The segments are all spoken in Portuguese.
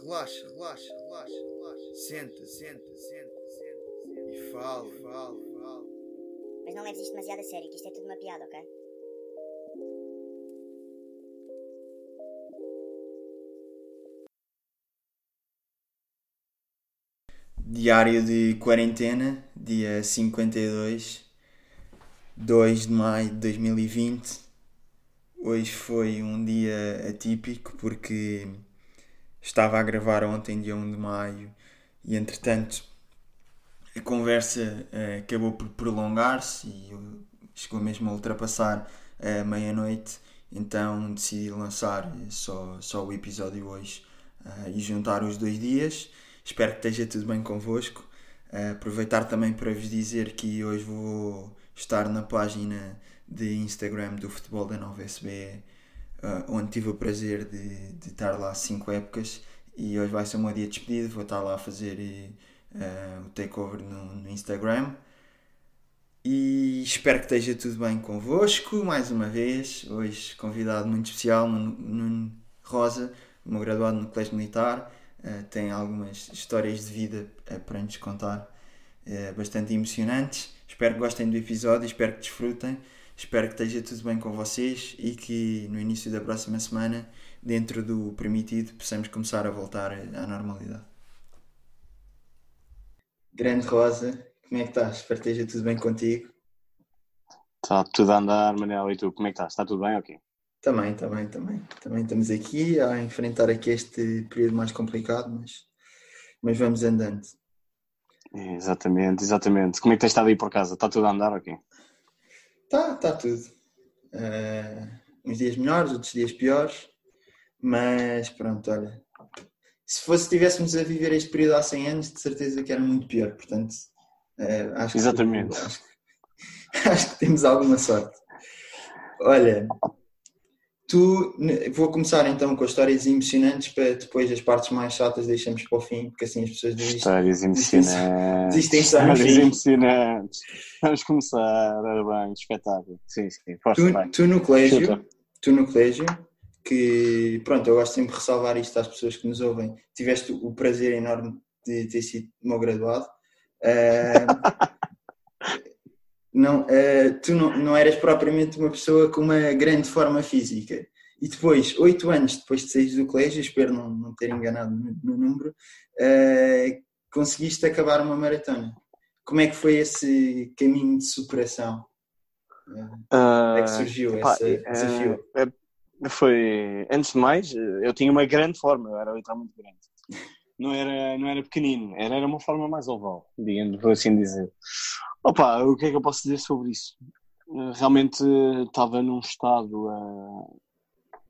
relaxa, relaxa, relaxa, relaxa. Senta, senta, senta, senta, E fala, fala, fala. Mas não leves isto demasiado a sério, que isto é tudo uma piada, ok? Diário de quarentena, dia 52, 2 de maio de 2020. Hoje foi um dia atípico porque estava a gravar ontem, dia 1 de maio, e entretanto a conversa uh, acabou por prolongar-se e chegou mesmo a ultrapassar a meia-noite, então decidi lançar só, só o episódio hoje uh, e juntar os dois dias. Espero que esteja tudo bem convosco. Uh, aproveitar também para vos dizer que hoje vou estar na página de Instagram do Futebol da Nova SBE, uh, onde tive o prazer de, de estar lá 5 épocas e hoje vai ser o meu dia de despedida. Vou estar lá a fazer uh, o takeover no, no Instagram. E espero que esteja tudo bem convosco mais uma vez. Hoje, convidado muito especial, Nuno Rosa, meu graduado no Colégio Militar uh, tem algumas histórias de vida uh, para nos contar uh, bastante emocionantes. Espero que gostem do episódio, espero que desfrutem, espero que esteja tudo bem com vocês e que no início da próxima semana, dentro do permitido, possamos começar a voltar à normalidade. Grande Rosa, como é que estás? Espero que esteja tudo bem contigo. Está tudo a andar, Manel, e tu, como é que estás? Está tudo bem? Ok. Também, também, também. Também estamos aqui a enfrentar aqui este período mais complicado, mas, mas vamos andando. Exatamente, exatamente. Como é que tens estado aí por casa? Está tudo a andar ok? Está, está tudo. Uh, uns dias melhores, outros dias piores, mas pronto, olha. Se fosse estivéssemos a viver este período há 100 anos, de certeza que era muito pior, portanto. Uh, acho exatamente. Que, acho, acho que temos alguma sorte. Olha, Tu, vou começar então com histórias emocionantes para depois as partes mais chatas deixamos para o fim, porque assim as pessoas desistem. Histórias emocionantes. Desistem só Histórias emocionantes. Vamos começar, era bem, espetáculo. Sim, sim, força, tu, tu no colégio, tu no colégio, que pronto, eu gosto sempre de ressalvar isto às pessoas que nos ouvem, tiveste o prazer enorme de ter sido meu graduado. Uh, não, uh, tu não, não eras propriamente uma pessoa com uma grande forma física. E depois, oito anos depois de sair do colégio, espero não, não ter enganado no, no número, uh, conseguiste acabar uma maratona. Como é que foi esse caminho de superação? Uh, como é que surgiu pá, esse desafio? Foi, antes de mais, eu tinha uma grande forma, eu era literalmente grande. Não era, não era pequenino, era, era uma forma mais oval, digamos, por assim dizer. Opa, o que é que eu posso dizer sobre isso? Realmente estava num estado uh,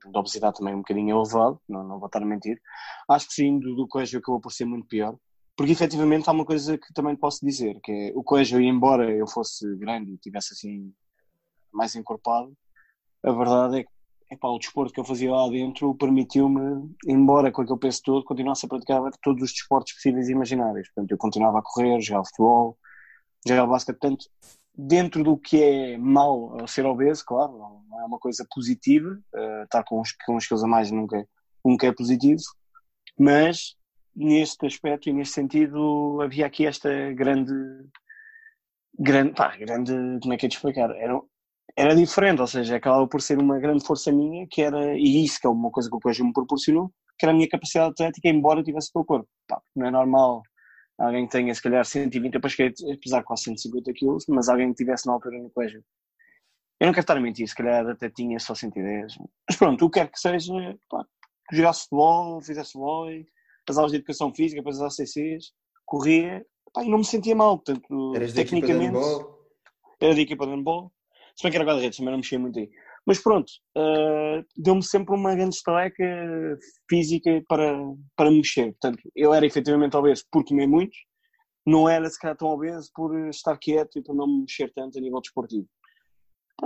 de obesidade também um bocadinho elevado, não, não vou estar a mentir. Acho que sim, do, do colégio acabou por ser muito pior. Porque efetivamente há uma coisa que também posso dizer, que é o colégio, embora eu fosse grande e tivesse assim mais encorpado, a verdade é que o desporto que eu fazia lá dentro permitiu-me, embora com aquele peso todo, continuasse a praticar todos os desportos possíveis e imaginários. Portanto, eu continuava a correr, jogar futebol, jogar basquete, portanto, dentro do que é mau ser obeso, claro, não é uma coisa positiva, uh, estar com uns, com uns quilos a mais nunca, nunca é positivo, mas neste aspecto e neste sentido havia aqui esta grande, grande, pá, grande, como é que é de explicar? Era, era diferente, ou seja, acabava por ser uma grande força minha, que era, e isso que é uma coisa que o colégio me proporcionou, que era a minha capacidade atlética, embora tivesse pelo corpo. Pá, não é normal alguém que tenha se calhar 120 para skate, apesar de quase 150 kg, mas alguém que tivesse na altura no colégio. Eu não quero estar a mentir, se calhar até tinha só 110. Mas pronto, o que quer que seja, pá, jogasse futebol, fizesse vôlei, as aulas de educação física, depois as ACCs, corria, pá, e não me sentia mal, portanto, Eras tecnicamente. Era de equipa de handball. Se bem que era guarda-redes, também não mexia muito aí. Mas pronto, uh, deu-me sempre uma grande estaleca física para, para mexer. Portanto, eu era efetivamente obeso por comer muito, não era se calhar tão obeso por estar quieto e por não me mexer tanto a nível desportivo.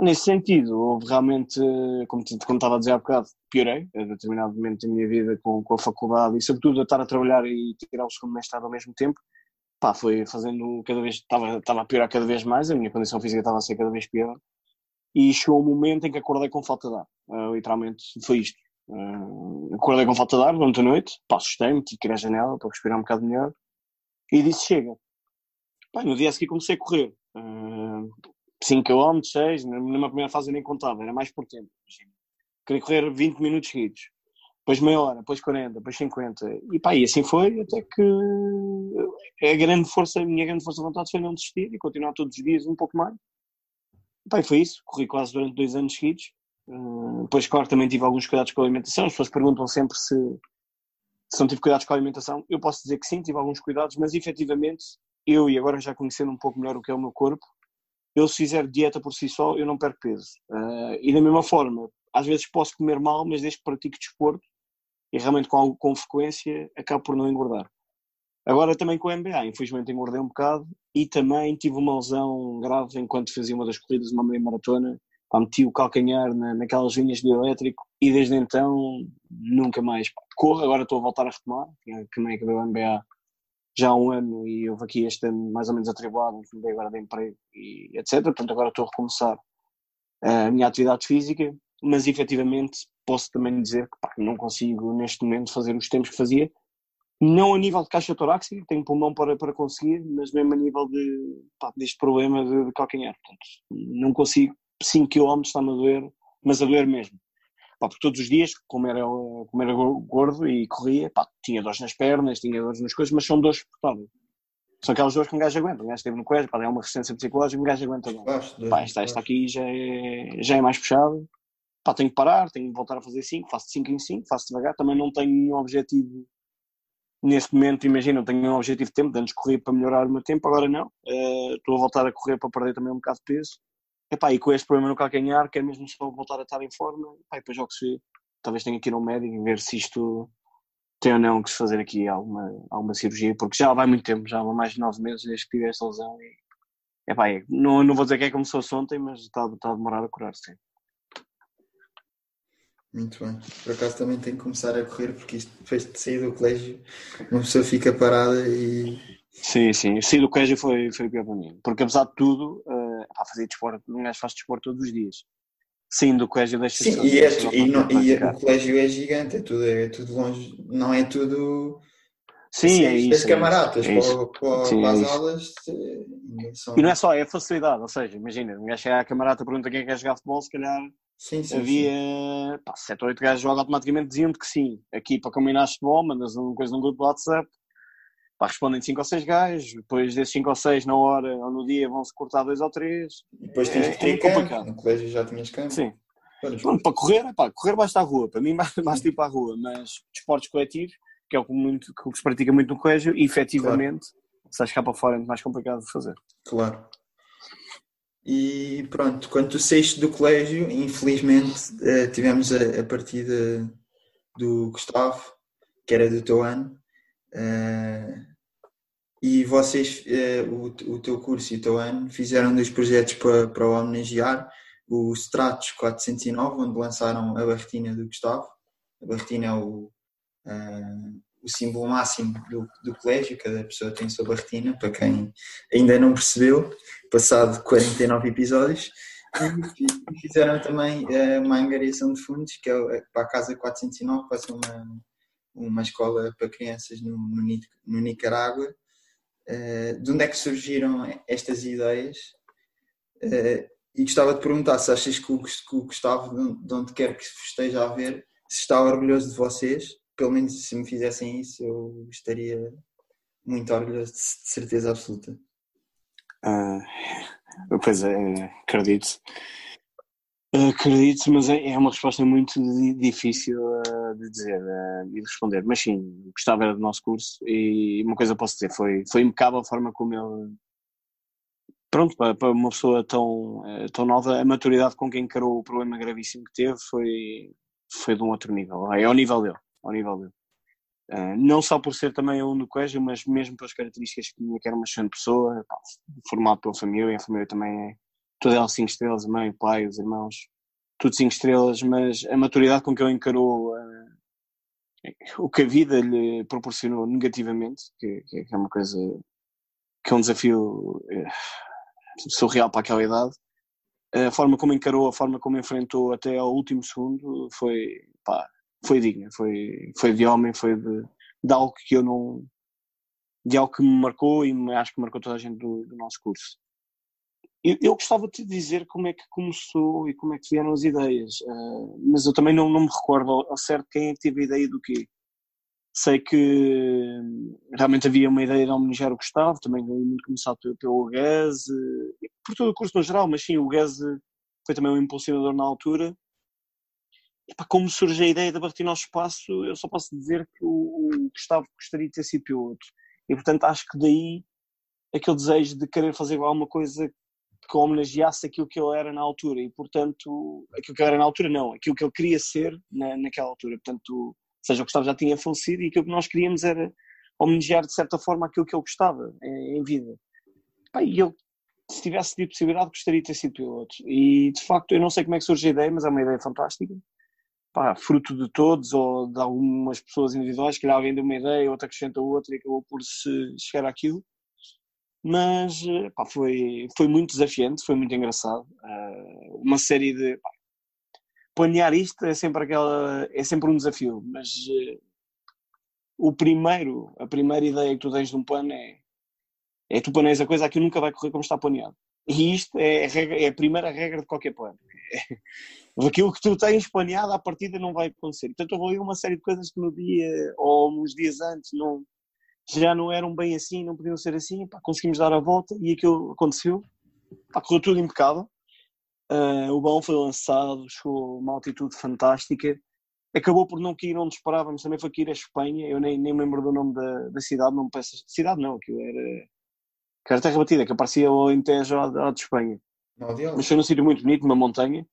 Nesse sentido, houve realmente, como, como estava a dizer há bocado, piorei a determinado momento da minha vida com, com a faculdade e, sobretudo, a estar a trabalhar e tirar o segundo mestrado ao mesmo tempo. Pá, foi fazendo cada vez, estava, estava a piorar cada vez mais, a minha condição física estava a ser cada vez pior e chegou um momento em que acordei com falta de ar. Uh, literalmente foi isto. Uh, acordei com falta de ar durante a noite, assustei-me, tive que ir à janela para respirar um bocado melhor e disse: Chega. No dia a seguir comecei a correr. Uh, 5 km, 6, numa primeira fase eu nem contava, era mais por tempo. Queria correr 20 minutos seguidos, depois meia hora, depois 40, depois 50, e pá, e assim foi, até que a grande força, a minha grande força de vontade foi não desistir e continuar todos os dias um pouco mais. E foi isso, corri quase durante dois anos seguidos. Uh, depois, claro, também tive alguns cuidados com a alimentação. As pessoas perguntam sempre se, se não tive cuidados com a alimentação. Eu posso dizer que sim, tive alguns cuidados, mas efetivamente, eu e agora já conhecendo um pouco melhor o que é o meu corpo, eu se fizer dieta por si só, eu não perco peso. Uh, e da mesma forma, às vezes posso comer mal, mas desde que pratico desporto e realmente com, com frequência, acabo por não engordar. Agora também com o MBA, infelizmente engordei um bocado e também tive uma lesão grave enquanto fazia uma das corridas, uma meia maratona, pá, meti o calcanhar na, naquelas linhas de elétrico e desde então nunca mais. Pá, corro, agora estou a voltar a retomar, também acabei o MBA já há um ano e houve aqui este ano mais ou menos atribulado, mudei agora de emprego e etc. Portanto, agora estou a recomeçar a minha atividade física, mas efetivamente posso também dizer que pá, não consigo neste momento fazer os tempos que fazia, não a nível de caixa torácica, tenho pulmão para, para conseguir, mas mesmo a nível de, pá, deste problema de, de calcanhar. Portanto, não consigo, 5 km está-me a doer, mas a doer mesmo. Pá, porque todos os dias, como era, como era gordo e corria, pá, tinha dores nas pernas, tinha dores nas coisas, mas são dores suportáveis. São aquelas dores que um gajo aguenta. Um gajo esteve no colégio, pá, é uma resistência psicológica, um gajo aguenta. Pá, esta, esta aqui já é, já é mais puxado. Pá, tenho que parar, tenho que voltar a fazer 5, faço 5 em 5, faço devagar. Também não tenho nenhum objetivo neste momento, imagina, tenho um objetivo de tempo, antes correr para melhorar o meu tempo, agora não. Uh, estou a voltar a correr para perder também um bocado de peso. Epá, e com este problema no calcanhar, quero mesmo só voltar a estar em forma, epá, e depois logo se vê. Talvez tenha que ir ao médico e ver se isto tem ou não que se fazer aqui alguma, alguma cirurgia, porque já vai muito tempo, já há mais de nove meses desde que tive esta lesão. E, epá, é, não, não vou dizer que é como se fosse ontem, mas está, está a demorar a curar, sim. Muito bem. Por acaso também tenho que começar a correr, porque isto depois de sair do colégio, uma pessoa fica parada e. Sim, sim. Sair do colégio foi, foi pior para mim. Porque apesar de tudo, uh, fazer desporto, um gajo faz desporto todos os dias. Sim, do colégio deixa Sim, e, é, e, não, e o colégio é gigante, é tudo, é tudo longe, não é tudo. Sim, é isso. As camaradas é isso. para, para, para as é aulas. São... E não é só, é facilidade, ou seja, imagina, um gajo chega à camarada pergunta quem quer jogar futebol, se calhar sim, sim, havia sim. Pá, 7 ou 8 gajos jogam automaticamente diziam que sim. Aqui para combinar futebol, mandas uma coisa num grupo do WhatsApp, pá, respondem 5 ou 6 gajos, depois desses 5 ou 6 na hora ou no dia vão-se cortar 2 ou 3. Depois tens é, que ter é campo, no colégio já tinhas campo. Sim. Pronto, para correr, pá, correr basta à rua, para mim basta ir para a rua, mas desportos coletivos, que é o que, muito, que se pratica muito no colégio, e efetivamente, claro. se vais cá para fora é muito mais complicado de fazer. Claro. E pronto, quando tu saíste do colégio, infelizmente eh, tivemos a, partida do Gustavo, que era do teu ano, eh, e vocês, eh, o, o teu curso e o teu ano, fizeram dois projetos para, para o homenagear, o Stratos 409, onde lançaram a barretina do Gustavo. A barretina é o, o símbolo máximo do, do colégio, cada pessoa tem sua barretina, para quem ainda não percebeu, passado 49 episódios. E fizeram também eh, uma angariação de fundos, que é, é para a Casa 409, que vai ser uma, uma escola para crianças no, no, no Nicarágua. Eh, de onde é que surgiram estas ideias? Eh, e gostava de perguntar se achas que o, que o Gustavo, de onde quer que esteja a ver, se está orgulhoso de vocês pelo menos se me fizessem isso, eu estaria muito orgulhoso, de certeza absoluta. Uh, pois é, acredito. Acredito, mas é, é uma resposta muito difícil uh, de dizer e de responder. Mas sim, gostava era do nosso curso e uma coisa posso dizer, foi, foi impecável a forma como ele. Pronto, para, uma pessoa tão, uh, tão nova, a maturidade com quem encarou o problema gravíssimo que teve foi, foi de um outro nível. É ao nível dele ao nível dele. Uh, não só por ser também aluno do colégio, mas mesmo pelas características que tinha, que era uma excelente pessoa, pá, formado pela família, a família também é toda ela 5 estrelas, a mãe, o pai, os irmãos, tudo 5 estrelas, mas a maturidade com que ele encarou uh, o que a vida lhe proporcionou negativamente, que, que, é uma coisa que é um desafio uh, surreal para aquela idade, a forma como encarou, a forma como enfrentou até ao último segundo foi, pá, foi digna, foi, foi de homem, foi de, de algo que eu não. de algo que me marcou e me, acho que marcou toda a gente do, do nosso curso. Eu, eu, gostava de te dizer como é que começou e como é que vieram as ideias, uh, mas eu também não, não me recordo ao certo quem é teve a ideia do quê. Sei que realmente havia uma ideia de homenagear o Gustavo, também muito começado pelo, pelo Guez, por todo o curso no geral, mas sim, o Guez foi também um impulsionador na altura. E, pá, como surge a ideia de abater nosso espaço, eu só posso dizer que o, Gustavo gostaria de ter sido piloto. E portanto acho que daí aquele desejo de querer fazer alguma coisa que homenageasse aquilo que ele era na altura e portanto aquilo que ele era na altura não, aquilo que ele queria ser na, naquela altura, portanto seja, o Gustavo já tinha falecido e aquilo que nós queríamos era homenagear de certa forma aquilo que ele gostava em, em vida. Pá, e eu, se tivesse tido possibilidade, gostaria de ter sido piloto. E de facto, eu não sei como é que surge a ideia, mas é uma ideia fantástica. Pá, fruto de todos ou de algumas pessoas individuais, que alguém deu uma ideia, outra acrescenta outra e acabou por se chegar àquilo. Mas pá, foi, foi muito desafiante, foi muito engraçado. Uh, uma série de. Pá, planear isto é sempre aquela é sempre um desafio mas uh, o primeiro a primeira ideia que tu tens de um plano é é tu planeias a coisa que nunca vai correr como está planeado e isto é a, é a primeira regra de qualquer plano é, aquilo que tu tens planeado à partida não vai acontecer portanto houve uma série de coisas que no dia ou uns dias antes não já não eram bem assim não podiam ser assim pá, conseguimos dar a volta e aquilo aconteceu pá, correu tudo impecável Uh, o balão foi lançado, chegou uma altitude fantástica. Acabou por não cair onde esperávamos, também foi cair a Espanha. Eu nem, nem lembro do nome da, da cidade, não peço. Cidade não, aquilo era. Que era terra batida, que aparecia o Alentejo ao de Espanha. Mas foi num sítio muito bonito, numa montanha.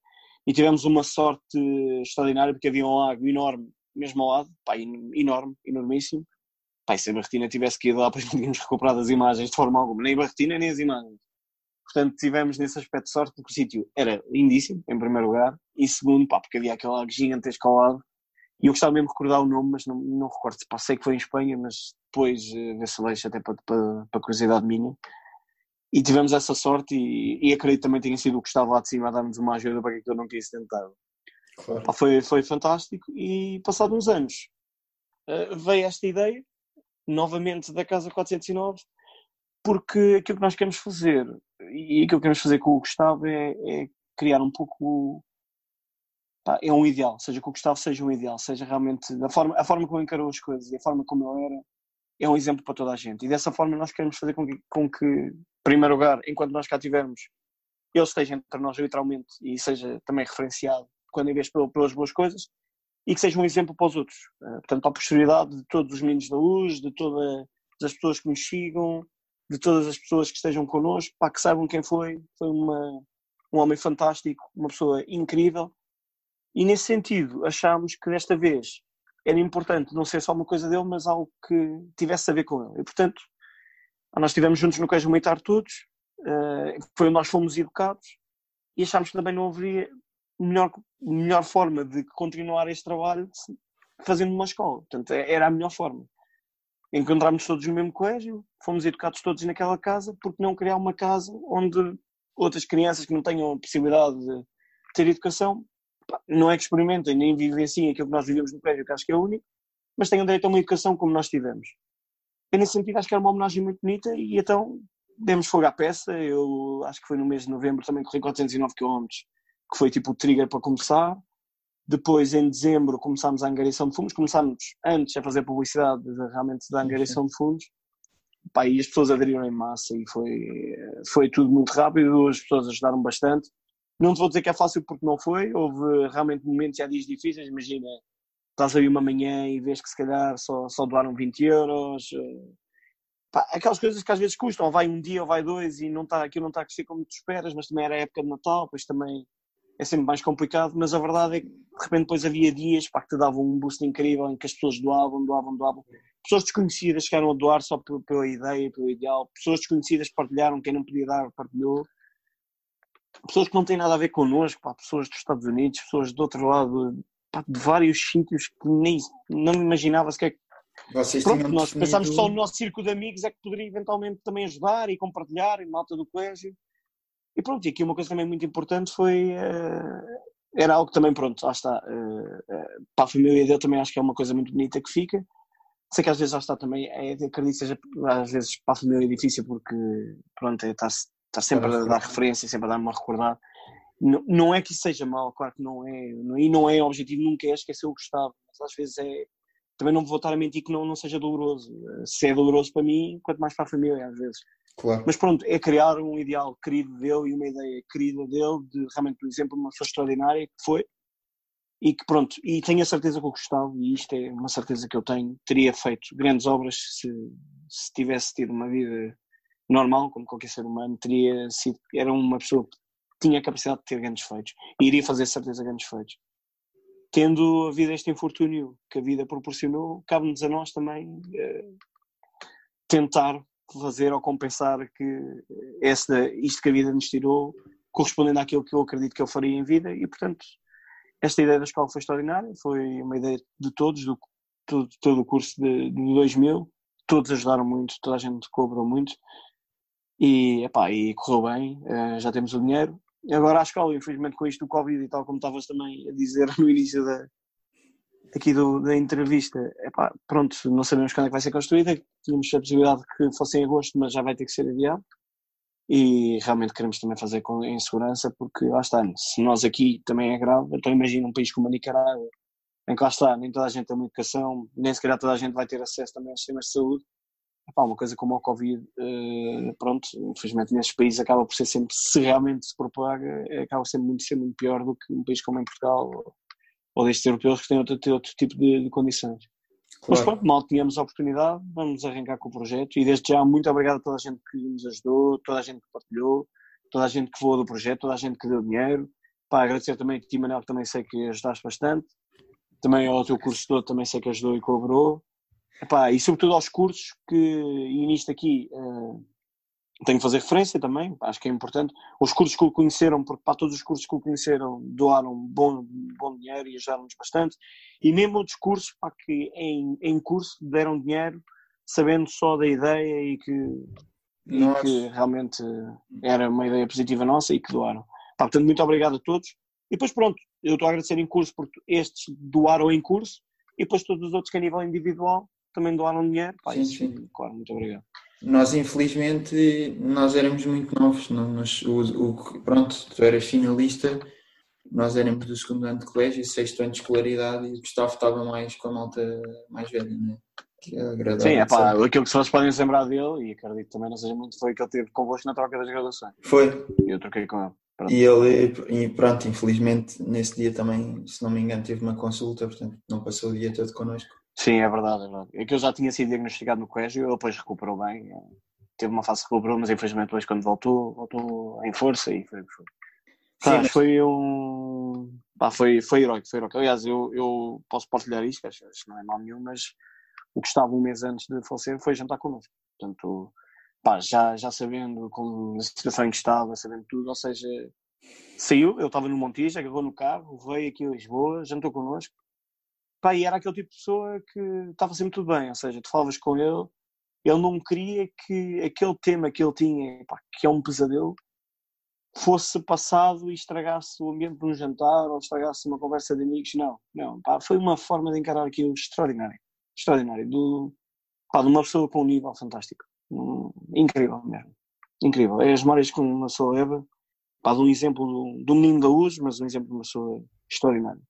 E tivemos uma sorte extraordinária porque havia um lago enorme, mesmo ao lado, pá, enorme, enormíssimo. Pá, e se a Barretina tivesse que ir lá, depois não tínhamos recuperado as imagens de forma alguma, nem a Barretina nem as imagens. Portanto, tivemos nesse aspecto sorte porque o sítio era lindíssimo, em primeiro lugar, e segundo, pá, porque havia aquele lago gigantesco ao lado. E eu gostava mesmo de recordar o nome, mas não, não recordo. Pá, sei que foi em Espanha, mas depois uh, se deixa até para, para, para curiosidade minha. E tivemos essa sorte e, e acredito também tenha sido o que estava lá de cima a dar-nos uma ajuda para que eu não quis tentar. Claro. Pá, foi, foi fantástico e passado uns anos uh, veio esta ideia, novamente da Casa 409, porque aquilo que nós queremos fazer e aquilo que queremos fazer com o Gustavo é, é criar um pouco pá, é um ideal, seja que o Gustavo seja um ideal, seja realmente a forma, a forma como encarou as coisas e a forma como ele era é um exemplo para toda a gente e dessa forma nós queremos fazer com que, com que em primeiro lugar, enquanto nós cá tivermos ele esteja entre nós literalmente e seja também referenciado quando em vez pelas boas coisas e que seja um exemplo para os outros, eh, portanto para a posterioridade de todos os meninos da luz, de todas as pessoas que nos sigam, de todas as pessoas que estejam connosco, para que saibam quem foi. Foi uma, um homem fantástico, uma pessoa incrível. E nesse sentido, achámos que desta vez era importante não ser só uma coisa dele, mas algo que tivesse a ver com ele. E portanto, nós estivemos juntos no Colégio Militar todos, uh, foi onde nós fomos educados, e achámos que também não haveria melhor, melhor forma de continuar este trabalho fazendo uma escola. Portanto, era a melhor forma encontramos todos no mesmo colégio, fomos educados todos naquela casa, porque não criar uma casa onde outras crianças que não tenham a possibilidade de ter educação, não é que experimentem nem vivem assim aquilo que nós vivemos no colégio, que acho que é único, mas tenham direito a uma educação como nós tivemos. E nesse sentido acho que era uma homenagem muito bonita e então demos fogo à peça, eu acho que foi no mês de novembro também corri 409 km, que foi tipo o trigger para começar, depois, em dezembro, começámos a angariação de fundos. Começámos antes a fazer publicidade de, realmente da angariação de fundos. Pá, e as pessoas aderiram em massa e foi, foi tudo muito rápido. As pessoas ajudaram bastante. Não te vou dizer que é fácil porque não foi. Houve realmente momentos e há dias difíceis. Imagina, estás aí uma manhã e vês que se calhar só, só doaram 20 euros. Pá, aquelas coisas que às vezes custam. Ou vai um dia ou vai dois e não está, aquilo não está a crescer como tu esperas, mas também era a época de Natal, pois também é sempre mais complicado, mas a verdade é que de repente depois havia dias pá, que te davam um boost incrível em que as pessoas doavam, doavam, doavam. Pessoas desconhecidas chegaram a doar só pela ideia, pelo ideal. Pessoas desconhecidas partilharam, quem não podia dar partilhou. Pessoas que não têm nada a ver connosco, pá, pessoas dos Estados Unidos, pessoas do outro lado, pá, de vários sítios que nem não imaginava sequer vocês Pronto, nós pensámos que só o nosso círculo de amigos é que poderia eventualmente também ajudar e compartilhar em malta do colégio. E pronto, e aqui uma coisa também muito importante foi uh, era algo que também, pronto, lá está. Uh, uh, para a família dele também acho que é uma coisa muito bonita que fica. Sei que às vezes lá está também, é, acredito que seja às vezes para a família é difícil porque, pronto, é, está sempre a dar referência, sempre a dar-me a recordar. Não, não é que isso seja mal, claro que não é, não, e não é objetivo, nunca é esquecer o Gustavo, mas às vezes é, também não vou estar a mentir que não, não seja doloroso. Se é doloroso para mim, quanto mais para a família, às vezes. Claro. Mas pronto, é criar um ideal querido dele e uma ideia querida dele, de realmente, por exemplo, uma pessoa extraordinária que foi, e que pronto, e tenho a certeza que o Gustavo, e isto é uma certeza que eu tenho, teria feito grandes obras se, se tivesse tido uma vida normal, como qualquer ser humano, teria sido, era uma pessoa que tinha a capacidade de ter grandes feitos, e iria fazer certeza grandes feitos. Tendo havido este infortúnio que a vida proporcionou, cabe-nos a nós também uh, tentar fazer ou compensar que esta, isto que a vida nos tirou, correspondendo àquilo que eu acredito que eu faria em vida, e portanto, esta ideia da escola foi extraordinária, foi uma ideia de todos, do todo, todo o curso de, de 2000, todos ajudaram muito, toda a gente colaborou muito, e, epá, e correu bem, uh, já temos o dinheiro, agora à escola, infelizmente com isto do Covid e tal, como estavas também a dizer no início da, aqui do, da entrevista, epá, pronto, não sabemos quando é que vai ser construída, tínhamos a possibilidade que fosse em agosto, mas já vai ter que ser adiado. E realmente queremos também fazer com, em segurança, porque lá está, se nós aqui também é grave, então imagina um país como a Nicarágua, em que lá está, nem toda a gente tem uma educação, nem se calhar toda a gente vai ter acesso também aos sistemas de saúde, Epá, uma coisa como o Covid, uh, pronto, infelizmente nestes países acaba por ser sempre, se realmente se propaga, acaba sempre muito, ser muito pior do que um país como em Portugal ou, ou destes europeus que têm outro, outro tipo de, de condições. Claro. Mas pronto, mal tínhamos a oportunidade, vamos arrancar com o projeto e desde já muito obrigado a toda a gente que nos ajudou, toda a gente que partilhou, toda a gente que voou do projeto, toda a gente que deu dinheiro. Pá, agradecer também a ti, Manel, que também sei que ajudaste bastante. Também ao teu curso todo também sei que ajudou e colaborou. Epá, e sobretudo aos cursos que, e nisto aqui uh, tenho que fazer referência também, acho que é importante. Os cursos que o conheceram, porque para todos os cursos que o conheceram doaram bom, bom dinheiro e ajudaram-nos bastante. E mesmo outros cursos pá, que em, em curso deram dinheiro sabendo só da ideia e que, e que realmente era uma ideia positiva nossa e que doaram. Pá, portanto, muito obrigado a todos. E depois, pronto, eu estou a agradecer em curso porque estes doaram em curso e depois todos os outros que a nível individual também doaram dinheiro. Pá, sim, isso, sim. Claro, muito obrigado. Nós, infelizmente, nós éramos muito novos. Não, nós, o, o, pronto, tu eras finalista, nós éramos do segundo ano de colégio, sexto ano de escolaridade e o Gustavo estava mais com a malta mais velha, né? Que é agradável. Sim, é pá, aquilo que vocês podem lembrar dele, e acredito também não seja muito, foi que ele teve convosco na troca das graduações. Foi. E eu troquei com ele. Pronto. E ele, e pronto, infelizmente, nesse dia também, se não me engano, teve uma consulta, portanto, não passou o dia todo connosco. Sim, é verdade, é verdade. É que eu já tinha sido diagnosticado no colégio, ele depois recuperou bem. Teve uma fase que recuperou, mas infelizmente depois quando voltou, voltou em força e foi o que foi. Sim, mas... foi um. Pá, foi, foi heróico, foi heróico. Aliás, eu, eu posso partilhar isto, acho que não é mal nenhum, mas o que estava um mês antes de falecer foi jantar connosco. Portanto, pá, já, já sabendo como a situação em que estava, sabendo tudo, ou seja, saiu, eu estava no Montijo, agarrou no carro, veio aqui a Lisboa, jantou connosco, pá, e era aquele tipo de pessoa que estava sempre tudo bem, ou seja, tu falavas com ele, ele não queria que aquele tema que ele tinha, pá, que é um pesadelo, fosse passado e estragasse o ambiente de um jantar ou estragasse uma conversa de amigos, não, não, pá, foi uma forma de encarar aquilo extraordinário, extraordinário, do, pá, de uma pessoa com um nível fantástico, hum, incrível mesmo, incrível, é as memórias que uma pessoa leva, pá, de um exemplo do, do menino da luz, mas um exemplo de uma pessoa extraordinária.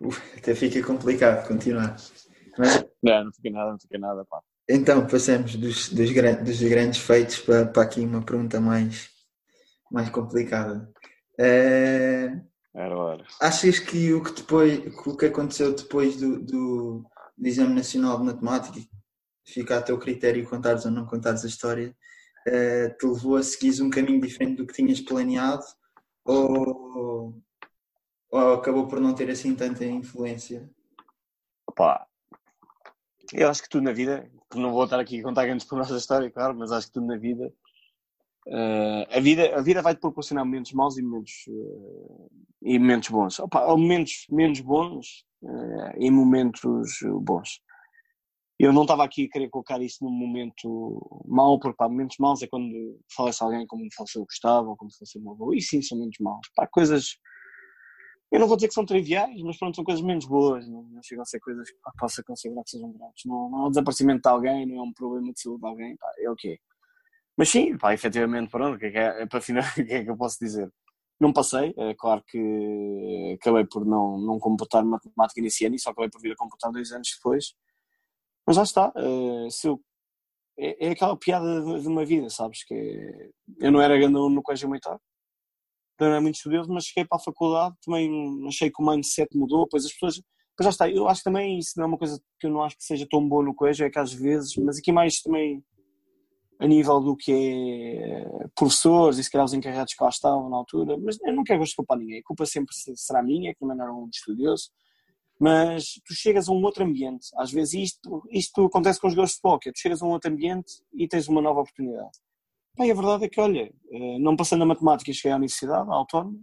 até fica complicado continuar. Mas... Não, não fica nada, não fica nada, pá. Então, passamos dos, dos, dos grandes feitos para, para aqui uma pergunta mais, mais complicada. É... Era hora. Achas que o que, depois, o que aconteceu depois do, do, do Exame Nacional de Matemática, fica a teu critério contares ou não contares a história, é, te levou a seguir um caminho diferente do que tinhas planeado? Ou, ou acabou por não ter assim tanta influência? Opa, eu acho que tudo na vida, não vou estar aqui a contar grandes por nossa história, claro, mas acho que tudo na vida, uh, a vida, a vida vai te proporcionar momentos maus e momentos, uh, e momentos bons. Opa, ou momentos menos bons uh, e momentos bons. Eu não estava aqui a querer colocar isso num momento mau, porque pá, momentos maus é quando falece alguém como faleceu o Gustavo ou como faleceu o meu avô. E sim, são momentos maus. Pá, coisas. Eu não vou dizer que são triviais, mas pronto, são coisas menos boas. Não, não chegam a ser coisas que possa considerar que sejam graves. Não, não é um desaparecimento de alguém, não é um problema de saúde de alguém. Pá, é o que é. Mas sim, pá, efetivamente, pronto, que é que, é, para final, o que é que eu posso dizer? Não passei, é claro que acabei por não, não computar matemática nesse ano e só acabei por vir a computar dois anos depois. Mas já está, uh, se eu, é, é, aquela piada de, de, uma vida, sabes? Que é, eu não era grande no colégio militar, não era muito estudioso, mas cheguei para a faculdade, também achei que o mindset mudou, depois as pessoas. Mas já está, eu acho também isso não é uma coisa que eu não acho que seja tão boa no colégio, é que às vezes, mas aqui mais também a nível do que é professores e se calhar os encarregados que lá estavam na altura, mas eu não quero culpar ninguém, a culpa sempre será minha, que também não era um estudioso, mas tu chegas a um outro ambiente, às vezes isto, isto acontece com os jogadores de futebol, tu chegas a um outro ambiente e tens uma nova oportunidade. A verdade é que, olha, eh, não passando a matemática, cheguei à universidade, à autónoma,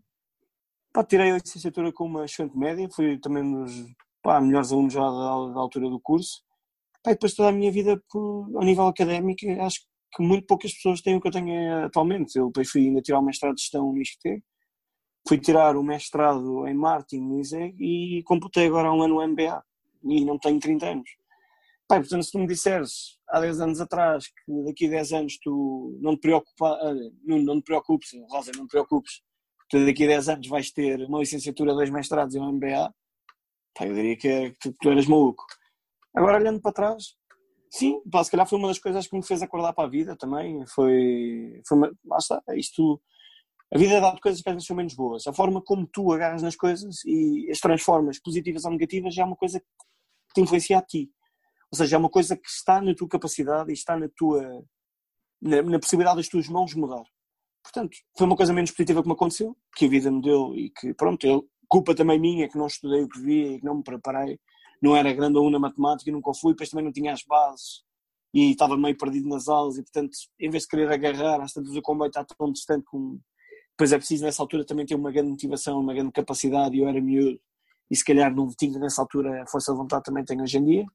pá, tirei a licenciatura com uma excelente média, fui também dos pá, melhores alunos já da, da altura do curso, pá, depois toda a minha vida, por, ao nível académico, acho que muito poucas pessoas têm o que eu tenho atualmente. Eu depois fui ainda tirar o mestrado de gestão no ISCT, fui tirar o mestrado em marketing no ISEG e computei agora um ano no MBA e não tenho 30 anos. Pai, portanto, se tu me disseres há 10 anos atrás que daqui a 10 anos tu não te, preocupa, não, não te preocupes, Rosa, não te preocupes, que daqui a 10 anos vais ter uma licenciatura, dois mestrados e um MBA, pai, eu diria que, é, que tu, tu eras maluco. Agora, olhando para trás, Sim, pá, se calhar foi uma das coisas que me fez acordar para a vida também. Foi. foi uma, está, é isto. A vida dá de coisas que às vezes são menos boas. A forma como tu agarras nas coisas e as transformas, positivas ou negativas, já é uma coisa que te influencia a ti. Ou seja, é uma coisa que está na tua capacidade e está na tua. na, na possibilidade das tuas mãos mudar. Portanto, foi uma coisa menos positiva que me aconteceu, que a vida me deu e que, pronto, eu, culpa também minha que não estudei o que devia e que não me preparei não era grande aluno na matemática, nunca fui, depois também não tinha as bases e estava meio perdido nas aulas e portanto em vez de querer agarrar às tantas o comboio está tão distante com depois é preciso nessa altura também ter uma grande motivação, uma grande capacidade e eu era miúdo e se calhar não tinha nessa altura a força de vontade também tenho hoje em dia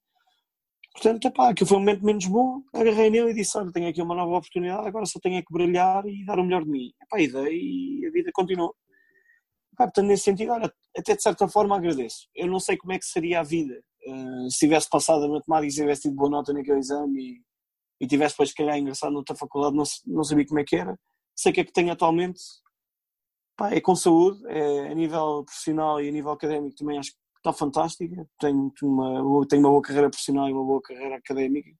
portanto, epá, aquilo foi um momento menos bom agarrei nele e disse, olha, tenho aqui uma nova oportunidade agora só tenho é que brilhar e dar o melhor de mim. Epá, e dei e a vida continuou epá, portanto nesse sentido, olha, até de certa forma agradeço. Eu não sei como é que seria a vida Uh, se tivesse passado a matemática e se tivesse tido boa nota naquele exame e, e tivesse depois, se calhar, ingressado noutra faculdade, não, não sabia como é que era. Sei que é que tenho atualmente, pá, é com saúde, é, a nível profissional e a nível académico também acho que está fantástica. Tenho uma, tenho uma boa carreira profissional e uma boa carreira académica.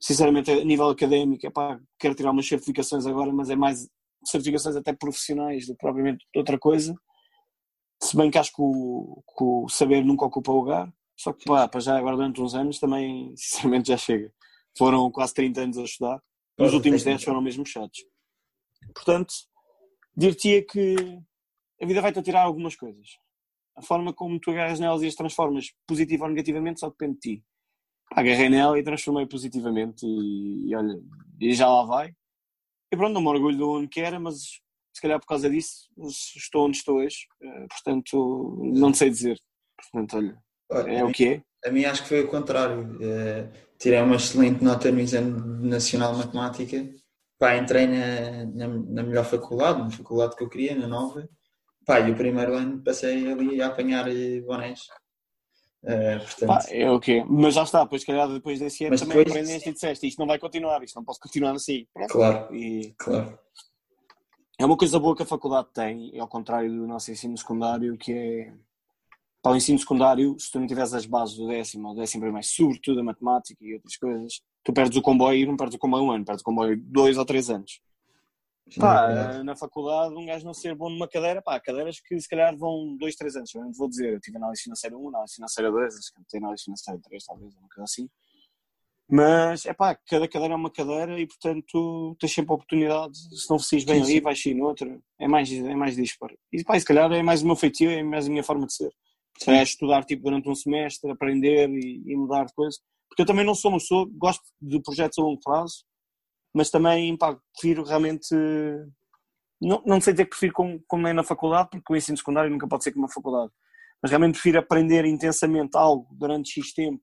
Sinceramente, a nível académico, epá, quero tirar umas certificações agora, mas é mais certificações até profissionais do que propriamente outra coisa. Se bem que acho que o, que o saber nunca ocupa lugar. Só que pá, para já agora durante uns anos também, sinceramente, já chega. Foram quase 30 anos a estudar. E os últimos 10 foram mesmo chatos. Portanto, dir-te-ia que a vida vai-te atirar algumas coisas. A forma como tu agarras nelas e as transformas positiva ou negativamente só depende de ti. agarrei nela e transformei positivamente e, e, olha, e já lá vai. E pronto, não me orgulho do onde que era, mas se calhar por causa disso estou onde estou hoje. Eh, portanto, não sei dizer. Portanto, olha, é o quê? A mim acho que foi o contrário. Uh, tirei uma excelente nota no Exame Nacional de Matemática. Pá, entrei na, na, na, melhor faculdade, na faculdade que eu queria, na nova. Pá, e o primeiro ano passei ali a apanhar eh, bonés. Uh, portanto... Pá, é o quê? Mas já está, pois calhar depois desse ano Mas também depois... aprendeste e disseste isto não vai continuar, isto não posso continuar assim. Pronto. Claro, e... claro. É uma coisa boa que a faculdade tem, ao contrário do nosso ensino secundário, que é para o ensino secundário, se tu não tiveres as bases do décimo ou décimo primeiro, sobretudo a matemática e outras coisas, tu perdes o comboio e não perdes o comboio um ano, perdes o comboio dois ou três anos. Pá, é na faculdade, um gajo não ser bom numa cadeira, pá, cadeiras que se calhar vão dois, três anos, eu não vou dizer, eu tive análise financeira 1, análise financeira 2, acho que tenho análise financeira 3, talvez, uma coisa assim. Mas, é pá, cada cadeira é uma cadeira e, portanto, tens sempre a oportunidade, se não precisas bem ali, vais sair noutra, é mais, é mais disparo. E, pá, se calhar é mais o meu feitio, é mais a minha forma de ser é estudar tipo, durante um semestre, aprender e, e, mudar de coisas. Porque eu também não sou uma pessoa, gosto de projetos a longo prazo, mas também pá, prefiro realmente. Não, não sei dizer que prefiro como, como é na faculdade, porque o ensino secundário nunca pode ser como uma faculdade, mas realmente prefiro aprender intensamente algo durante X tempo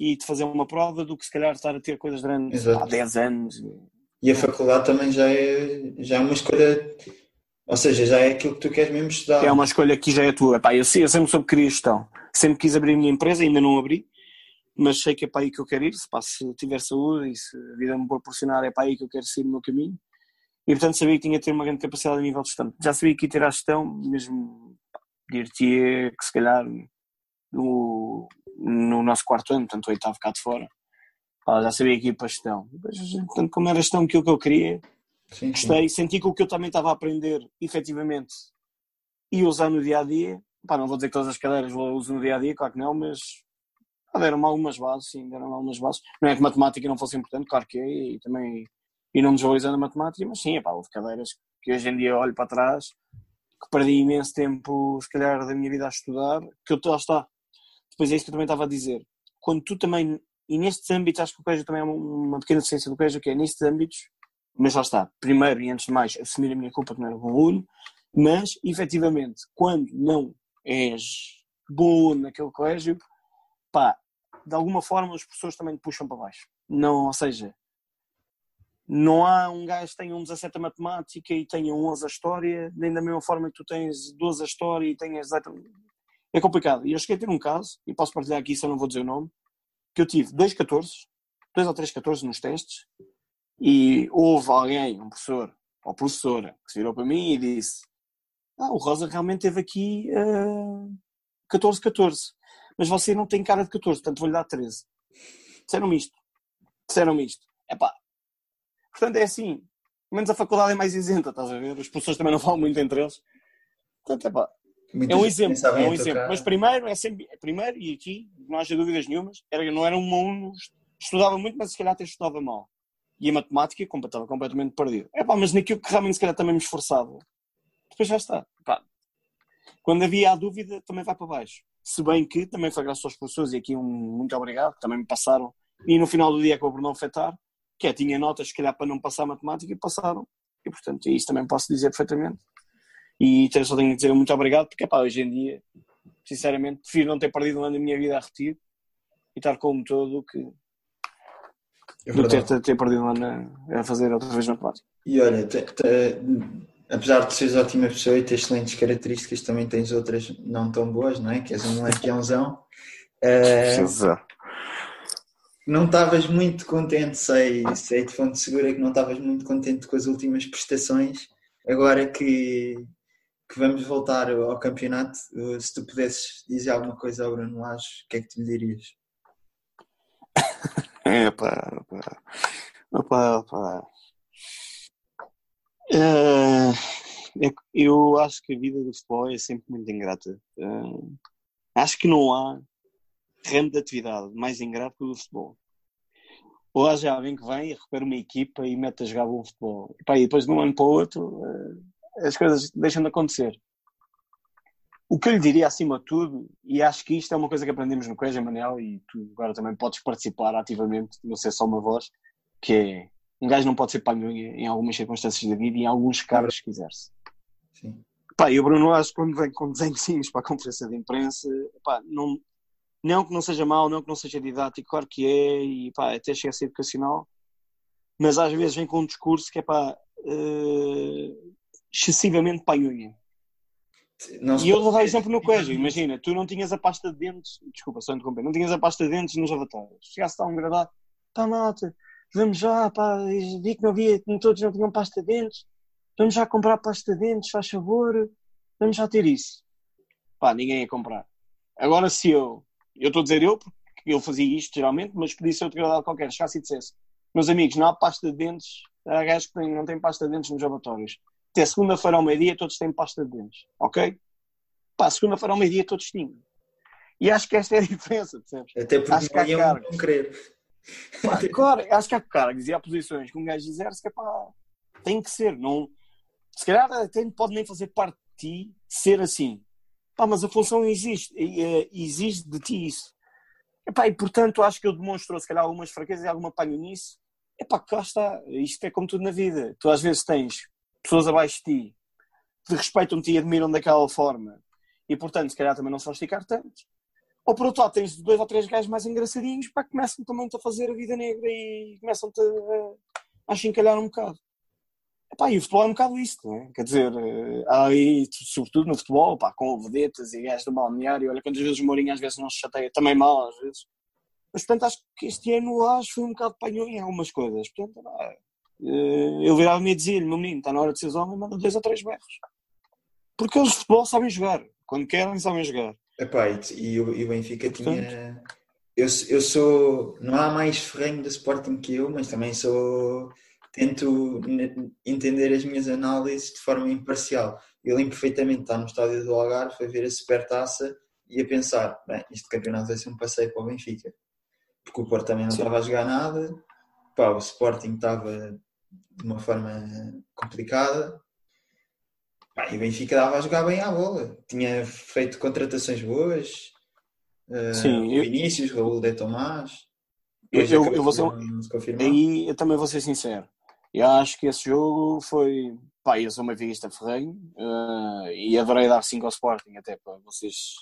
e de fazer uma prova do que se calhar estar a ter coisas durante Exato. há 10 anos. E a faculdade também já é, já é uma escolha, ou seja, já é aquilo que tu queres mesmo estudar. É uma escolha que já é tua. Epá, eu, eu sempre soube que queria gestão. Sempre quis abrir a minha empresa, ainda não abri, mas sei que é para aí que eu quero ir. Se, pá, se tiver saúde e se a vida me proporcionar, é para aí que eu quero seguir o meu caminho. E portanto sabia que tinha de ter uma grande capacidade a nível de gestão. Já sabia que ia ter a gestão, mesmo dir-te que se calhar no, no nosso quarto ano, portanto o oitavo cá de fora, pá, já sabia que ia para a gestão. Mas, portanto, como era a gestão aquilo que eu queria, Sim, sim. gostei, senti que o que eu também estava a aprender, efetivamente, ia usar no dia a dia. Pá, não vou dizer que todas as cadeiras vou uso no dia a dia, claro que não, mas pá, deram-me algumas bases, sim, deram-me algumas bases. Não é que matemática não fosse importante, claro que é, e também, e não desvalorizando a matemática, mas sim, pá, houve cadeiras que hoje em dia olho para trás, que perdi imenso tempo, se calhar, da minha vida a estudar, que eu, lá está. Depois é isso que eu também estava a dizer. Quando tu também, e nestes âmbitos, acho que o colégio também é uma, pequena deficiência do colégio, que é nestes âmbitos, mas lá está, primeiro e antes de mais, assumir a minha culpa que não era bom aluno, mas, efetivamente, quando não és bom naquele colégio, pá, de alguma forma as pessoas também puxam para baixo. Não, ou seja, não há um gajo que tenha um 17 a matemática e tenha 11 a história, nem da mesma forma que tu tens 12 a história e tenhas 18 É complicado. E eu cheguei a ter um caso, e posso partilhar aqui, se eu não vou dizer o nome, que eu tive dois 14, dois ou três 14 nos testes, e houve alguém, um professor ou professora, que se virou para mim e disse: Ah, o Rosa realmente teve aqui uh, 14, 14, mas você não tem cara de 14, portanto vou-lhe dar 13. Disseram-me isto. Disseram-me isto. Epá. Portanto, é assim. Menos a faculdade é mais isenta, estás a ver? Os professores também não falam muito entre eles. Portanto, epá. Muita É um exemplo, é um exemplo. Mas primeiro, é sempre, primeiro, e aqui não haja dúvidas nenhumas, era, não era um aluno, estudava muito, mas se calhar até estudava mal. E a matemática estava completamente perdido. É pá, mas naquilo que realmente se calhar também me esforçava, depois já está. Quando havia a dúvida, também vai para baixo. Se bem que também foi graças aos professores, e aqui um muito obrigado, que também me passaram, e no final do dia acabou por não afetar, que é, tinha notas, se calhar, para não passar matemática, e passaram. E portanto, isso também posso dizer perfeitamente. E então, só tenho que dizer muito obrigado, porque pá, hoje em dia, sinceramente, prefiro não ter perdido um ano da minha vida a repetir e estar como todo do que, É do ter, ter perdido um ano a, a fazer outra vez matemática. E olha, te- te- apesar de seres ótima pessoa e ter excelentes características, também tens outras não tão boas, não é? Que és um lampiãozão. Eh, não estavas muito contente, sei, sei de fonte segura que não estavas muito contente com as últimas prestações. Agora que, que vamos voltar ao campeonato, eh, se tu pudesses dizer alguma coisa ao Bruno Lage, o que é que tu lhe dirias? É pá, pá. Opa, que eu acho que a vida do futebol é sempre muito ingrata. Eh, acho que não há ramo de atividade mais ingrato que o do futebol. Ou há já alguém que vem e recupera uma equipa e mete a jogar bom futebol. E, pá, e depois de um ano para o outro eh, as coisas deixam de acontecer. O que eu lhe diria acima de tudo, e acho que isto é uma coisa que aprendemos no Colégio Manel, e tu agora também podes participar ativamente, não ser só uma voz, que é um gajo não pode ser palhinha em algumas circunstâncias da vida e em alguns casos se quiser-se. Sim. Pá, e o Bruno Lage, quando vem com desenhos para a conferência de imprensa, pá, não, não que não seja mau, não que não seja didático, claro que é, e pá, até chega a ser educacional, mas às vezes vem com um discurso que é pá, eh, excessivamente panhunha. E eu vou dar exemplo no colégio. Imagina, tu não tinhas a pasta de dentes, desculpa, só interromper, não tinhas a pasta de dentes nos avatários. Chegasse a um gravado, pá, malta, vamos já, pá, vi que não havia, todos não tinham pasta de dentes, vamos já comprar pasta de dentes, faz favor, vamos já ter isso. Pá, ninguém ia comprar. Agora, se eu, eu estou a dizer eu, porque eu fazia isto geralmente, mas podia ser outro gravado qualquer, chegasse e dissesse, meus amigos, não há pasta de dentes, há gajos que não têm pasta de dentes nos lavatórios. Até segunda-feira ao meio-dia todos têm pasta de dentes, ok? Pá, segunda-feira ao meio-dia todos tinham. E acho que esta é a diferença, percebes? Até porque Acho que iam não querer. Claro, acho que há cargos e há posições que um gajo exerce que é pá, tem que ser. Não, se calhar até pode nem fazer parte de ti ser assim. Pá, mas a função existe, exige de ti isso. E portanto acho que ele demonstrou se calhar algumas fraquezas e alguma palhonice. Epá, cá está. Isto é como tudo na vida. Tu às vezes tens pessoas abaixo de ti que respeitam-te e admiram daquela forma e portanto se calhar também não se vão esticar tanto. Ou por outro lado, tens dois ou três gajos mais engraçadinhos pá, que começam também a fazer a vida negra e começam-te a, a chincalhar um bocado. Epá, e o futebol é um bocado isso, não é? Quer dizer, eh, aí, sobretudo no futebol, pá, com vedetas e gajos do balneário, olha quantas vezes o Mourinho às vezes não se chateia, também mal às vezes. Mas portanto acho que este ano acho foi um bocado panhou em algumas coisas. Portanto, eh, eu virava-me e dizia-lhe, meu menino, está na hora de seres homem, manda dois ou três berros. Porque eles de futebol sabem jogar. Quando querem, sabem jogar. Epá, e, e, o, e o Benfica tinha. Eu, eu sou. Não há mais ferrenho do Sporting que eu, mas também sou. Tento entender as minhas análises de forma imparcial. Eu lembro perfeitamente de estar no estádio do Algarve, a ver a supertaça e a pensar: bem, este campeonato vai ser um passeio para o Benfica. Porque o Porto também não Sim. estava a jogar nada, pá, o Sporting estava de uma forma complicada, e o Benfica dava a jogar bem à bola. Tinha feito contratações boas. Uh, Sim, eu... Vinícius, Raul de Tomás. Eu, eu, eu, vou ser, aí eu também vou ser sincero. Eu acho que esse jogo foi. Pá, eu sou uma vista ferrenho uh, e adorei dar 5 ao Sporting, até para vocês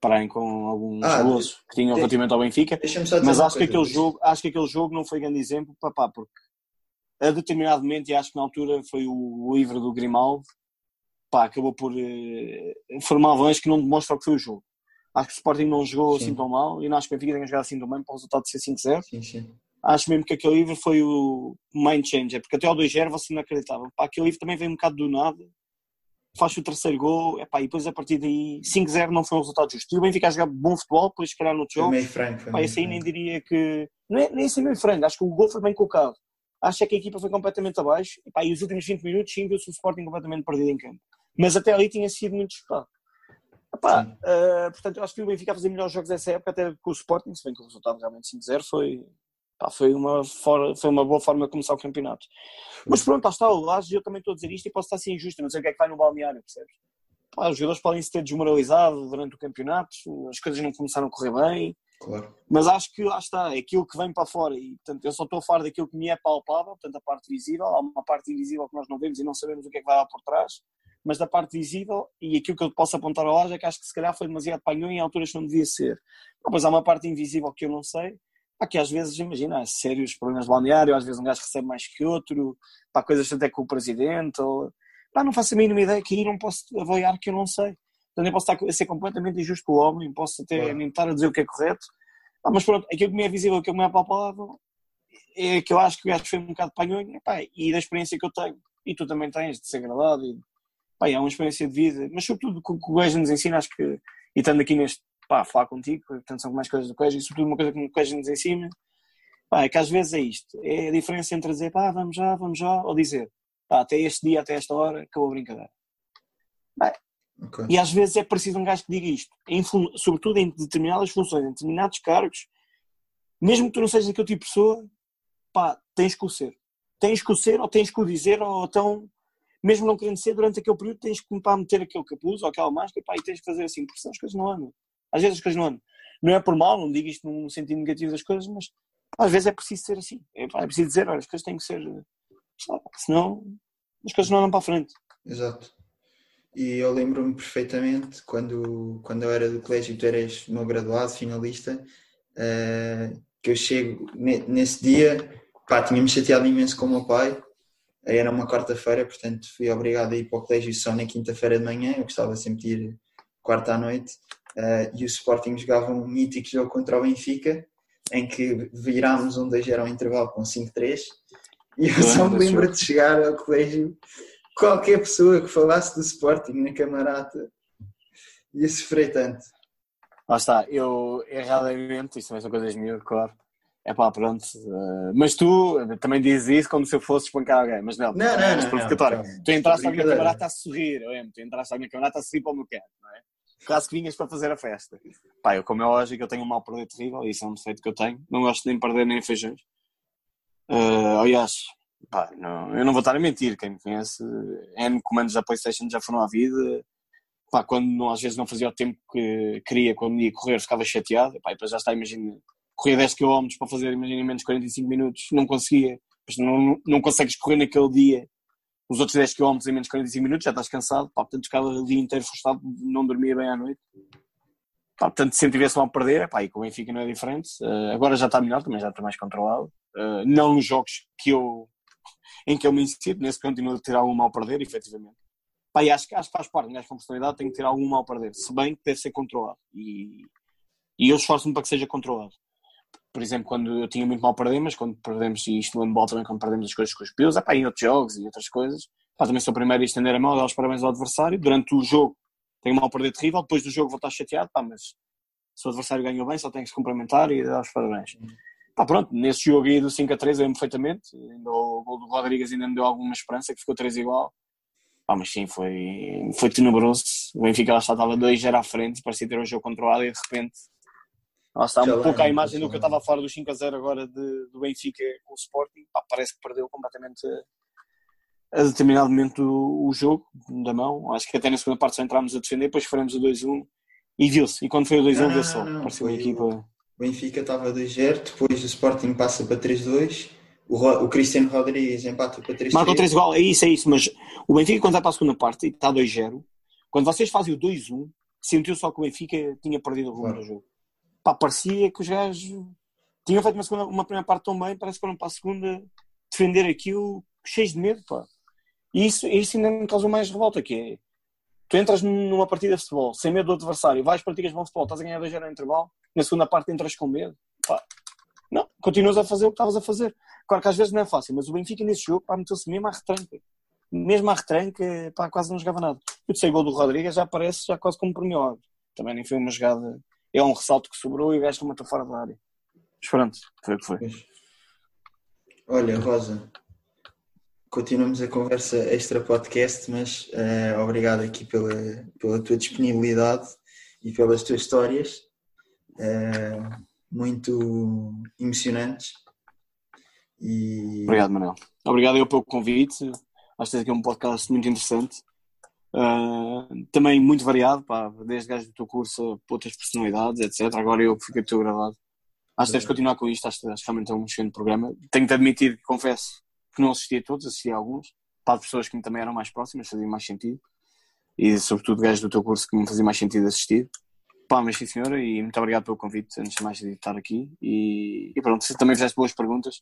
pararem com alguns ah, golos que tinham relativamente ao Benfica. Mas acho que, aquele jogo, acho que aquele jogo não foi grande exemplo, pá, porque a determinado momento, e acho que na altura foi o livro do Grimaldo, pá, acabou por uh, formar avões que não demonstram o que foi o jogo. Acho que o Sporting não jogou sim. assim tão mal e não acho que o Benfica tenha jogado assim tão bem para o resultado de ser 5-0. Acho mesmo que aquele livro foi o mind changer, porque até ao 2-0 você não acreditava. Pá, aquele livro também veio um bocado do nada, faz o terceiro gol, epá, e depois a partir daí 5-0 não foi um resultado justo. E o Benfica a jogar bom futebol, depois se calhar no jogo. Meio franco. Pá, esse aí nem diria que. Não é, nem assim meio franco, acho que o gol foi bem colocado. Acho que a equipa foi completamente abaixo e, e os últimos 20 minutos sim viu-se o Sporting completamente perdido em campo mas até ali tinha sido muito disputado. Epá, uh, portanto, eu acho que o Benfica a fazer melhores jogos dessa época, até com o Sporting, se bem que o resultado realmente 5-0 foi, pá, foi, uma for, foi uma boa forma de começar o campeonato. Mas pronto, lá está, o Laje, eu também estou a dizer isto e posso estar assim injusto, não sei o que é que vai no balneário, percebes? Pá, os jogadores podem se ter desmoralizado durante o campeonato, as coisas não começaram a correr bem, claro. mas acho que lá está, é aquilo que vem para fora e portanto eu só estou a falar daquilo que me é palpável, portanto a parte visível, há uma parte invisível que nós não vemos e não sabemos o que é que vai lá por trás mas da parte visível, e aquilo que eu posso apontar ao lado é que acho que se calhar foi demasiado panhão em alturas que não devia ser. Mas há uma parte invisível que eu não sei, pá, que às vezes, imagina, há sérios problemas de balneário, às vezes um gajo recebe mais que outro, pá, coisas até com o presidente, ou, pá, não faço a mínima ideia que aí não posso avaliar que eu não sei. Portanto, eu posso estar a ser completamente injusto com o homem, posso até nem estar a dizer o que é correto, pá, mas pronto, aquilo que me é visível, aquilo que me é palpável, é que eu acho que o gajo foi um bocado panhonho, pá, e da experiência que eu tenho, e tu também tens de ser agradado e pá, é uma experiência de vida, mas sobretudo o que o colégio nos ensina, acho que, e estando aqui neste, pá, a falar contigo, portanto são mais coisas do colégio, e sobretudo uma coisa que o colégio nos ensina, pá, é que às vezes é isto, é a diferença entre dizer, pá, vamos já, vamos já, ou dizer, pá, até este dia, até esta hora, acabou a brincadeira. Bem, okay. E às vezes é preciso um gajo que diga isto, em, sobretudo em determinadas funções, em determinados cargos, mesmo que tu não sejas aquele tipo de pessoa, pá, tens que o ser. Tens que o ser, ou tens que o dizer, ou então mesmo não querendo ser, durante aquele período tens que para meter aquele capuz ou aquela máscara pá, e tens que fazer assim, porque senão as coisas não andam. Às vezes as coisas não andam. Não é por mal, não digo isto num sentido negativo das coisas, mas às vezes é preciso ser assim. É, pá, é preciso dizer, olha, as coisas têm que ser. senão as coisas não andam para a frente. Exato. E eu lembro-me perfeitamente quando, quando eu era do colégio, tu eras meu graduado, finalista, uh, que eu chego nesse dia, pá, tinha-me chateado imenso com o meu pai, era uma quarta-feira, portanto fui obrigado a ir para o colégio só na quinta-feira de manhã, eu gostava sempre de ir quarta à noite, uh, e o Sporting jogava um mítico jogo contra o Benfica, em que virámos um 2 era um intervalo com 5-3, e eu só me lembro de chegar ao colégio, qualquer pessoa que falasse do Sporting na camarata ia sofrer tanto. Lá está, eu erradamente, isto também são coisas minhas, claro, é pá, pronto. Uh, mas tu também dizes isso como se eu fosse espancar alguém, mas não. Não, não, não. Provocatório. Não, tu entraste à minha camarada a sorrir, eu tu entraste à minha camarada a sorrir para o meu canto, não é? Caso que vinhas para fazer a festa. Pá, eu, como é lógico, eu tenho um mal perder terrível, isso é um defeito que eu tenho. Não gosto nem de perder nem feijões. Uh, aliás, pá, não, eu não vou estar a mentir. Quem me conhece, N comandos da PlayStation já foram à vida. Pá, quando às vezes não fazia o tempo que queria, quando ia correr, ficava chateado. Pá, e depois já está, imagina correr 10 km para fazer, imagina, menos 45 minutos, não conseguia. Não, não consegues correr naquele dia os outros 10 km em menos 45 minutos, já estás cansado, pá, portanto ficava o dia inteiro frustrado, não dormia bem à noite. Pá, portanto, se tivesse mal a perder, pá, e com o Benfica não é diferente. Uh, agora já está melhor, também já está mais controlado. Uh, não nos jogos que eu, em que eu me incito, nesse continuo a ter algum mal a perder, efetivamente. Pá, e acho, acho que faz parte, mas com personalidade tem que ter algum mal a perder, se bem que deve ser controlado. E, e eu esforço-me para que seja controlado. Por exemplo, quando eu tinha muito mal mas quando perdemos, e isto no handball também, quando perdemos as coisas com os pios, é pá, em outros jogos e outras coisas, pá, também sou o primeiro a estender a mão, dar os parabéns ao adversário. Durante o jogo tenho mal perder terrível, depois do jogo vou estar chateado, pá, mas se o adversário ganhou bem, só tem que se cumprimentar e dar os parabéns. Pá, pronto, nesse jogo aí do 5 a 3 eu lembro perfeitamente, ainda o gol do Rodrigues ainda me deu alguma esperança, que ficou 3 igual. Pá, mas sim, foi, foi tenebroso. O Benfica lá estava 2 era à frente, parecia ter um jogo controlado e de repente lá está um pouco a imagem do que eu estava fora do 5 a 0 agora de, do Benfica com o Sporting. Pá, parece que perdeu completamente a determinado momento o, o jogo da mão. Acho que até na segunda parte só entrámos a defender, depois faremos o 2-1 e viu-se. E quando foi o 2-1, viu só. Pareceu a equipa. O Benfica estava 2-0, depois o Sporting passa para 3-2. O, o Cristiano Rodrigues empata para 3-3. Marcou 3 igual, é isso, é isso. Mas o Benfica, quando vai para a segunda parte e está 2-0, quando vocês fazem o 2-1, sentiu só que o Benfica tinha perdido o rumo claro. do jogo. Pá, parecia que os gajos tinham feito uma, segunda, uma primeira parte tão bem, parece que foram para a segunda defender aquilo cheios de medo, pá. E isso, isso ainda me causou mais revolta, que é, tu entras numa partida de futebol sem medo do adversário, vais, praticas bom futebol, estás a ganhar 2 0 no intervalo, na segunda parte entras com medo. Pá. Não, continuas a fazer o que estavas a fazer. Claro que às vezes não é fácil, mas o Benfica nesse jogo meteu-se mesmo à retranca. Mesmo à retranca, pá, quase não jogava nada. O terceiro gol do Rodrigues já aparece já quase como premiado. Também nem foi uma jogada. É um ressalto que sobrou e o gajo matou fora da área. Mas pronto, foi o que foi. Olha, Rosa, continuamos a conversa extra podcast, mas uh, obrigado aqui pela, pela tua disponibilidade e pelas tuas histórias, uh, muito emocionantes. E... Obrigado, Manuel. Obrigado eu pelo convite. Acho que é um podcast muito interessante. Uh, também muito variado, pá, desde gajos do teu curso para outras personalidades, etc. Agora eu fiquei teu gravado. Acho que deves continuar com isto, acho, que realmente é um excelente programa. Tenho de admitir, confesso, que não assisti a todos, assisti a alguns, para pessoas que também eram mais próximas, fazia mais sentido, e sobretudo gajos do teu curso que me fazia mais sentido assistir. Pá, mas sim senhora, e muito obrigado pelo convite, antes de mais de estar aqui, e, e pronto, se também fizeste boas perguntas,